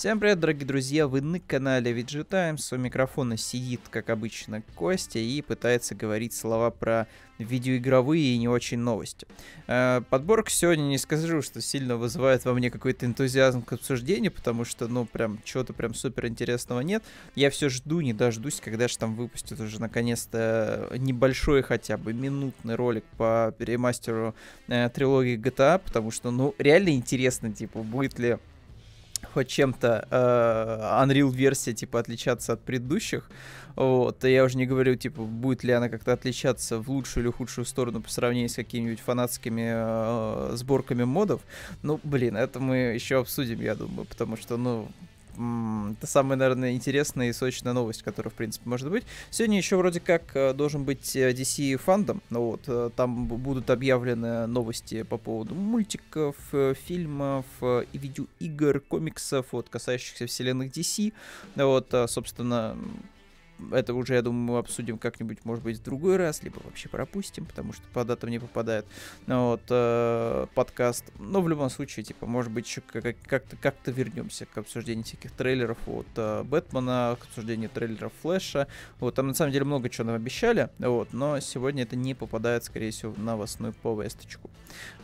Всем привет, дорогие друзья, вы на канале VG Times, у микрофона сидит, как обычно, Костя и пытается говорить слова про видеоигровые и не очень новости. Э, подборка сегодня не скажу, что сильно вызывает во мне какой-то энтузиазм к обсуждению, потому что, ну, прям, чего-то прям супер интересного нет. Я все жду, не дождусь, когда же там выпустят уже наконец-то небольшой хотя бы минутный ролик по ремастеру э, трилогии GTA, потому что, ну, реально интересно, типа, будет ли хоть чем-то э, Unreal версия типа отличаться от предыдущих. Вот, я уже не говорю, типа, будет ли она как-то отличаться в лучшую или худшую сторону по сравнению с какими-нибудь фанатскими э, сборками модов. Ну, блин, это мы еще обсудим, я думаю, потому что, ну, это самая, наверное, интересная и сочная новость, которая, в принципе, может быть. Сегодня еще вроде как э, должен быть э, DC фандом. Ну вот, э, там будут объявлены новости по поводу мультиков, фильмов, и видеоигр, комиксов, вот, касающихся вселенных DC. Вот, собственно, это уже, я думаю, мы обсудим как-нибудь, может быть, в другой раз, либо вообще пропустим, потому что по датам не попадает. Ну вот, э, подкаст. Но в любом случае, типа, может быть, еще как-то как вернемся к обсуждению всяких трейлеров от э, Бэтмена, к обсуждению трейлеров Флэша. Вот, там на самом деле много чего нам обещали, вот, но сегодня это не попадает, скорее всего, в новостную повесточку.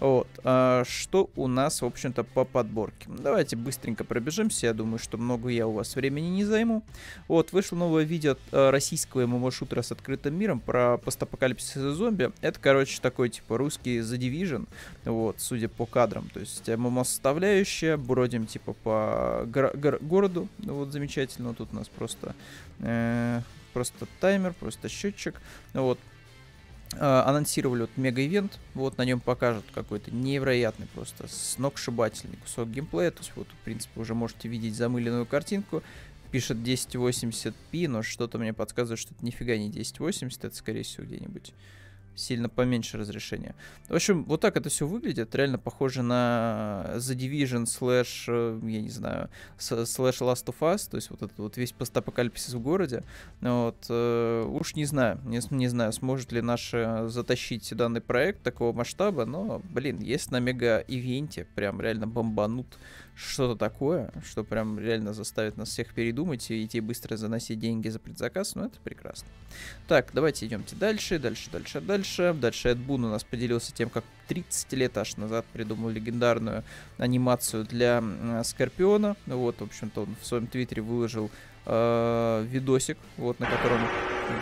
Вот, э, что у нас, в общем-то, по подборке? Давайте быстренько пробежимся, я думаю, что много я у вас времени не займу. Вот, вышло новое видео Э, российского ММО-шутера с открытым миром про постапокалипсис и зомби. Это, короче, такой, типа, русский The Division, вот, судя по кадрам. То есть ММО-составляющая, бродим, типа, по гор- гор- городу, вот, замечательно. Тут у нас просто, э, просто таймер, просто счетчик, вот. Uh, анонсировали вот мега-ивент, вот на нем покажут какой-то невероятный просто сногсшибательный кусок геймплея, то есть вот в принципе уже можете видеть замыленную картинку, пишет 1080p, но что-то мне подсказывает, что это нифига не 1080, это скорее всего где-нибудь сильно поменьше разрешения. В общем, вот так это все выглядит. Реально похоже на The Division слэш, э, я не знаю, слэш Last of Us, то есть вот этот вот весь постапокалипсис в городе. Вот, э, уж не знаю, не, не знаю, сможет ли наш затащить данный проект такого масштаба, но, блин, есть на мега-ивенте, прям реально бомбанут что-то такое, что прям реально заставит нас всех передумать и идти быстро заносить деньги за предзаказ, ну это прекрасно. Так, давайте идемте дальше, дальше, дальше, дальше. Дальше Эд Бун у нас поделился тем, как 30 лет аж назад придумал легендарную анимацию для Скорпиона. Вот, в общем-то, он в своем твиттере выложил э, видосик, вот, на котором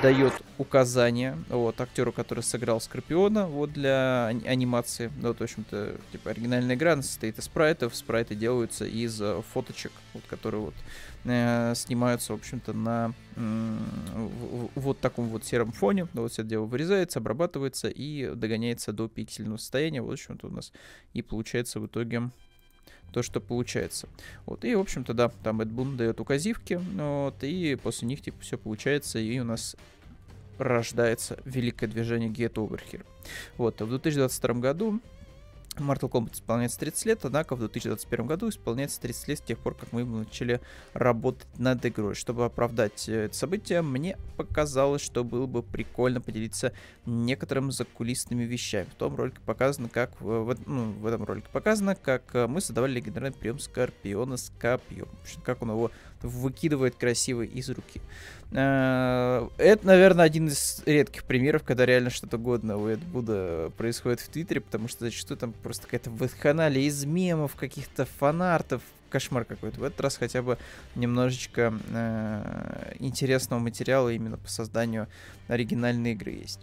дает указания вот, актеру, который сыграл Скорпиона вот, для анимации. Ну, вот, в общем-то, типа, оригинальная игра состоит из спрайтов. Спрайты делаются из э, фоточек, вот, которые вот э, снимаются, в общем-то, на э, вот таком вот сером фоне. Вот все это дело вырезается, обрабатывается и догоняется до пиксельного состояния. Вот, в общем-то, у нас и получается в итоге то, что получается. Вот, и, в общем-то, да, там Эд Бун дает указивки, вот, и после них, типа, все получается, и у нас рождается великое движение Get Over Here. Вот, в 2022 году Mortal Kombat исполняется 30 лет, однако в 2021 году исполняется 30 лет с тех пор, как мы начали работать над игрой. Чтобы оправдать э, это событие, мне показалось, что было бы прикольно поделиться некоторыми закулисными вещами. В том ролике показано, как в, ну, в этом ролике показано, как э, мы создавали легендарный прием Скорпиона с копьем. Как он его выкидывает красиво из руки. Э, это, наверное, один из редких примеров, когда реально что-то годное у Эдбуда происходит в Твиттере, потому что зачастую там просто какая-то вакханалия из мемов, каких-то фанартов, кошмар какой-то. В этот раз хотя бы немножечко э, интересного материала именно по созданию оригинальной игры есть.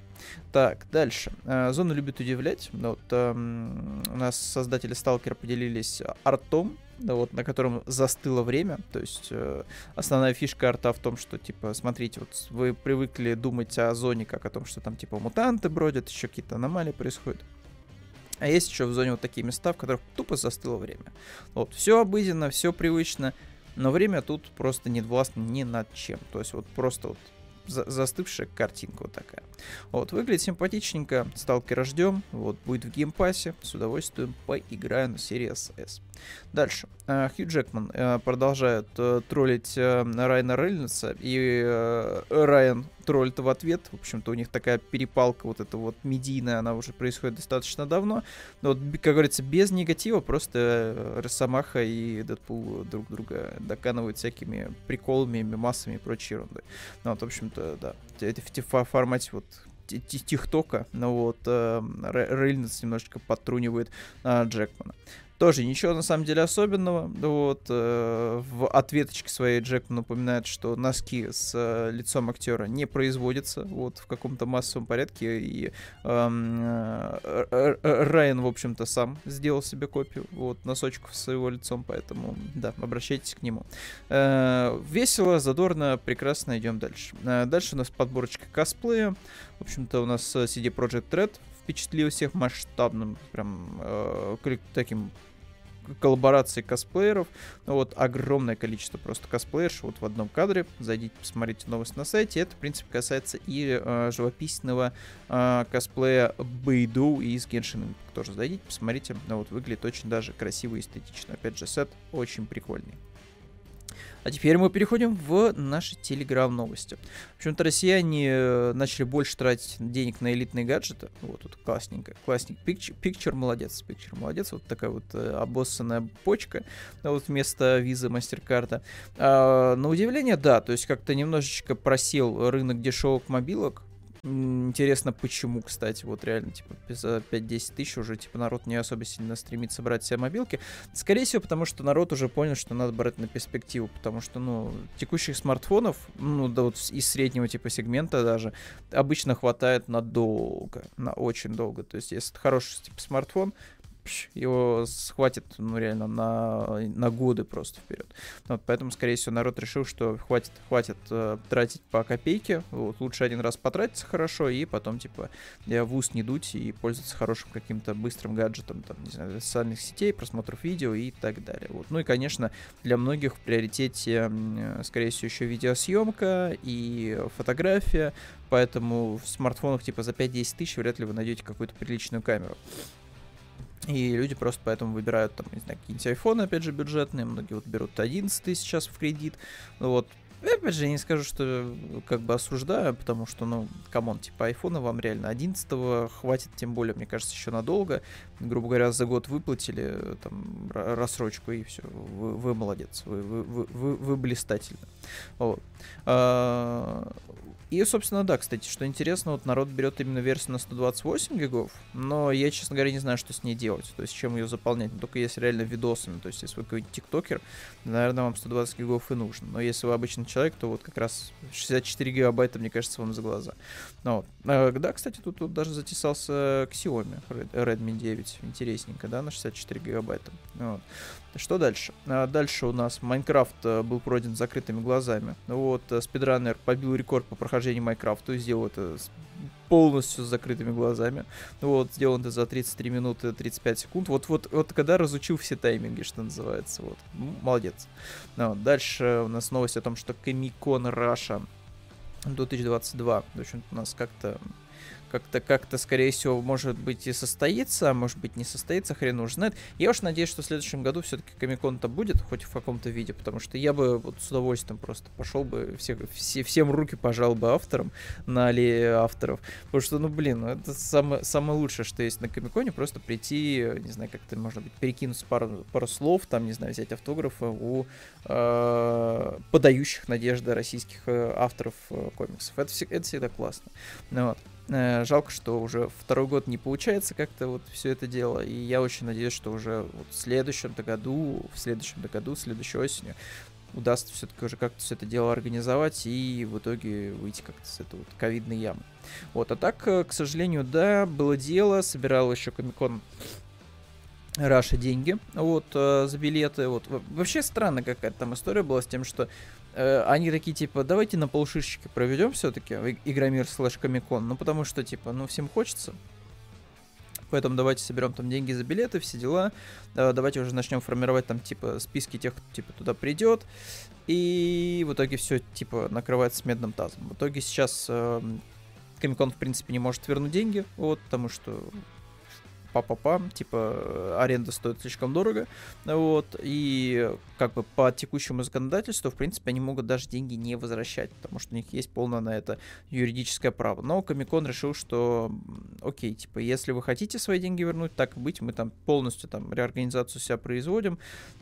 Так, дальше. Э, Зона любит удивлять. Вот, э, у нас создатели Сталкера поделились артом, вот, на котором застыло время. То есть э, основная фишка арта в том, что, типа, смотрите, вот вы привыкли думать о зоне как о том, что там, типа, мутанты бродят, еще какие-то аномалии происходят. А есть еще в зоне вот такие места, в которых тупо застыло время. Вот, все обыденно, все привычно, но время тут просто не властно ни над чем. То есть вот просто вот за застывшая картинка вот такая. Вот, выглядит симпатичненько, сталкера ждем, вот, будет в Game Pass е, с удовольствием поиграю на Series S. Дальше. Э, Хью Джекман э, продолжает э, троллить Райана Рейнольдса, и Райан троллит в ответ. В общем-то, у них такая перепалка вот эта вот медийная, она уже происходит достаточно давно. Но вот, как говорится, без негатива, просто э, Росомаха и Дэдпул друг друга доканывают всякими приколами, мемасами и прочей ерундой. Ну, вот, в общем-то, да. Это в формате вот тихтока, но вот э, Рейнольдс немножечко подтрунивает э, Джекмана. Тоже ничего на самом деле особенного. Вот э, в ответочке своей Джек напоминает, что носки с э, лицом актера не производятся вот в каком-то массовом порядке. И эм, э, э, Райан, в общем-то, сам сделал себе копию вот носочков с его лицом, поэтому да, обращайтесь к нему. Э, весело, задорно, прекрасно, идем дальше. Э, дальше у нас подборочка косплея. В общем-то, у нас CD Project Red впечатлил всех масштабным, прям э, таким коллаборации косплееров. Ну, вот огромное количество просто косплеерш вот в одном кадре. Зайдите, посмотрите новость на сайте. Это, в принципе, касается и э, живописного э, косплея Бейду из Genshin Тоже зайдите, посмотрите. Ну, вот выглядит очень даже красиво и эстетично. Опять же, сет очень прикольный. А теперь мы переходим в наши телеграм-новости. В общем-то, россияне э, начали больше тратить денег на элитные гаджеты. Вот тут классненько. Классник. Picture, Picture молодец. Picture молодец. Вот такая вот э, обоссанная почка. Вот вместо визы мастер-карта. А, на удивление, да. То есть как-то немножечко просел рынок дешевых мобилок. Интересно, почему, кстати, вот реально, типа, за 5-10 тысяч уже, типа, народ не особо сильно стремится брать себе мобилки. Скорее всего, потому что народ уже понял, что надо брать на перспективу, потому что, ну, текущих смартфонов, ну, да вот из среднего, типа, сегмента даже, обычно хватает надолго, на очень долго. То есть, если хороший, типа, смартфон, его схватит, ну, реально, на, на годы просто вперед. Вот, поэтому, скорее всего, народ решил, что хватит, хватит э, тратить по копейке, вот, лучше один раз потратиться хорошо, и потом, типа, я в ус не дуть и пользоваться хорошим каким-то быстрым гаджетом, там, не знаю, социальных сетей, просмотров видео и так далее. Вот. Ну и, конечно, для многих в приоритете, э, скорее всего, еще видеосъемка и фотография, поэтому в смартфонах, типа, за 5-10 тысяч вряд ли вы найдете какую-то приличную камеру. И люди просто поэтому выбирают, там, не знаю, какие-нибудь айфоны, опять же, бюджетные. Многие вот берут 11 сейчас в кредит. Ну вот, я, опять же, не скажу, что как бы осуждаю, потому что, ну, come on, типа, айфона вам реально 11 хватит, тем более, мне кажется, еще надолго. Грубо говоря, за год выплатили там рассрочку, и все, вы, вы молодец, вы, вы, вы, вы блистательны. Вот. А, и, собственно, да, кстати, что интересно, вот народ берет именно версию на 128 гигов, но я, честно говоря, не знаю, что с ней делать, то есть чем ее заполнять, ну, только если реально видосами, то есть если вы какой-нибудь тиктокер, наверное, вам 120 гигов и нужно, но если вы обычный человек, то вот как раз 64 гигабайта, мне кажется, вам за глаза. Ну, вот. а, да, кстати, тут, тут даже затесался Xiaomi Redmi 9, интересненько, да, на 64 гигабайта. Вот. Что дальше? А, дальше у нас Майнкрафт э, был пройден закрытыми глазами. Вот, э, спидранер побил рекорд по прохождению Майнкрафта и сделал это полностью с закрытыми глазами. Вот, сделал это за 33 минуты 35 секунд. Вот, вот, вот когда разучил все тайминги, что называется. Вот, ну, молодец. Ну, дальше у нас новость о том, что Con Russia 2022. В общем, у нас как-то как-то, как-то, скорее всего, может быть и состоится, а может быть не состоится, хрен уж знает. Я уж надеюсь, что в следующем году все-таки Комикон-то будет, хоть в каком-то виде, потому что я бы вот с удовольствием просто пошел бы, все, все, всем руки пожал бы авторам на аллее авторов, потому что, ну, блин, ну, это самое, самое лучшее, что есть на Комиконе, просто прийти, не знаю, как-то, может быть, перекинуть пару, пару слов, там, не знаю, взять автографы у э, подающих надежды российских э, авторов э, комиксов. Это, это всегда классно. Ну, вот. Э, жалко, что уже второй год не получается как-то вот все это дело. И я очень надеюсь, что уже вот в следующем году, в следующем году, следующей осенью удастся все-таки уже как-то все это дело организовать и в итоге выйти как-то с этой вот ковидной ямы. Вот, а так, э, к сожалению, да, было дело, собирал еще Комикон Russia деньги, вот, э, за билеты, вот. Вообще странно какая-то там история была с тем, что э, они такие, типа, давайте на полшишечки проведем все-таки Игромир слэш Comic Con, ну, потому что, типа, ну, всем хочется. Поэтому давайте соберем там деньги за билеты, все дела. Э, давайте уже начнем формировать там, типа, списки тех, кто, типа, туда придет. И в итоге все, типа, накрывается медным тазом. В итоге сейчас э, Comic Con, в принципе, не может вернуть деньги, вот, потому что па-па-па, типа аренда стоит слишком дорого, вот, и как бы по текущему законодательству, в принципе, они могут даже деньги не возвращать, потому что у них есть полное на это юридическое право. Но Комикон решил, что окей, типа, если вы хотите свои деньги вернуть, так быть, мы там полностью там реорганизацию себя производим, Э,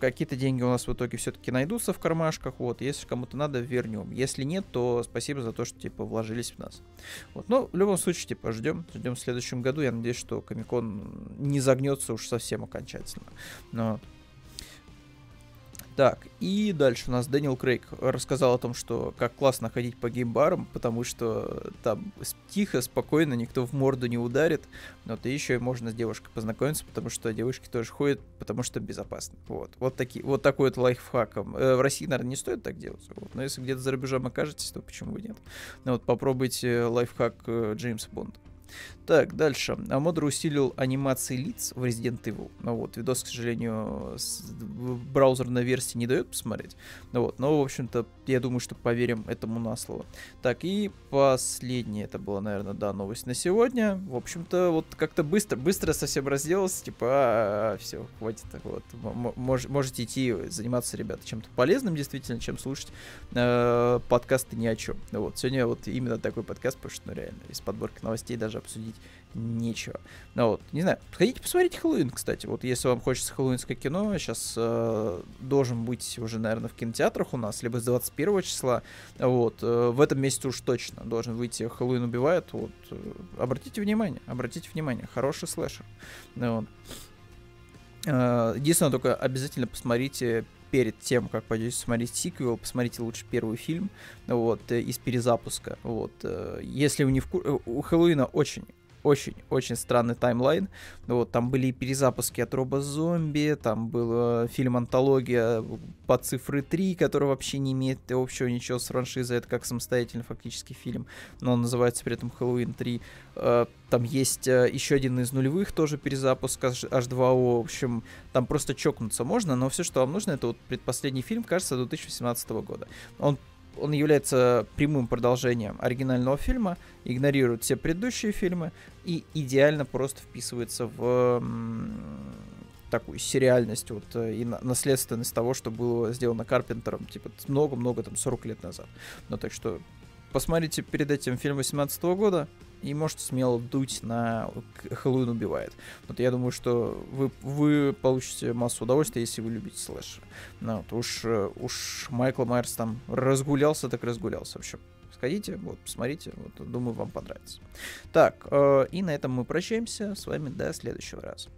какие-то деньги у нас в итоге все-таки найдутся в кармашках, вот, если кому-то надо, вернем. Если нет, то спасибо за то, что, типа, вложились в нас. Вот, но в любом случае, типа, ждем, ждем в следующем году, я надеюсь, что Комикон не загнется уж совсем окончательно. Но так, и дальше у нас Дэниел Крейг рассказал о том, что как классно ходить по геймбарам, потому что там тихо, спокойно, никто в морду не ударит. Вот, и еще и можно с девушкой познакомиться, потому что девушки тоже ходят, потому что безопасно. Вот, вот, такие, вот такой вот лайфхаком. Э, в России, наверное, не стоит так делать, вот, но если где-то за рубежом окажетесь, то почему бы нет? Ну вот попробуйте лайфхак э, Джеймса Бонда. Так, дальше. Амодер усилил анимации лиц в Resident Evil. Ну вот, видос, к сожалению, с браузерной версии не дает посмотреть. Ну вот, но, в общем-то, я думаю, что поверим этому на слово. Так, и последнее, это была, наверное, да, новость на сегодня. В общем-то, вот как-то быстро, быстро совсем разделался, типа, а, все, хватит, вот, мож, можете идти заниматься, ребята, чем-то полезным, действительно, чем слушать э, подкасты ни о чем. Вот, сегодня вот именно такой подкаст, потому что, ну, реально, из подборки новостей даже обсудить нечего. Ну вот, не знаю, сходите посмотрите Хэллоуин, кстати. Вот если вам хочется хэллоуинское кино, сейчас э, должен быть уже, наверное, в кинотеатрах у нас, либо с 21 числа. Вот, э, в этом месяце уж точно должен выйти Хэллоуин убивает. Вот, э, обратите внимание, обратите внимание, хороший слэшер. Вот. Э, единственное, только обязательно посмотрите перед тем, как пойдете смотреть сиквел, посмотрите лучше первый фильм, вот, э, из перезапуска, вот. Э, если вы не в курсе, у Хэллоуина очень очень-очень странный таймлайн. Вот, там были и перезапуски от Робо-зомби, там был э, фильм «Антология» по цифры 3, который вообще не имеет общего ничего с франшизой, это как самостоятельный фактически фильм, но он называется при этом «Хэллоуин 3». Э, там есть э, еще один из нулевых, тоже перезапуск H2O, в общем, там просто чокнуться можно, но все, что вам нужно, это вот предпоследний фильм, кажется, 2017 года. Он он является прямым продолжением оригинального фильма, игнорирует все предыдущие фильмы и идеально просто вписывается в такую сериальность вот, э, и наследственность того, что было сделано Карпентером, типа, много-много, там, 40 лет назад. Ну, так что посмотрите перед этим фильм 18 года, и можете смело дуть на Хэллоуин убивает. Вот я думаю, что вы, вы получите массу удовольствия, если вы любите слэшеры. Ну, вот уж, э, уж Майкл Майерс там разгулялся, так разгулялся. В общем, сходите, вот, посмотрите, вот, думаю, вам понравится. Так, э, и на этом мы прощаемся с вами до следующего раза.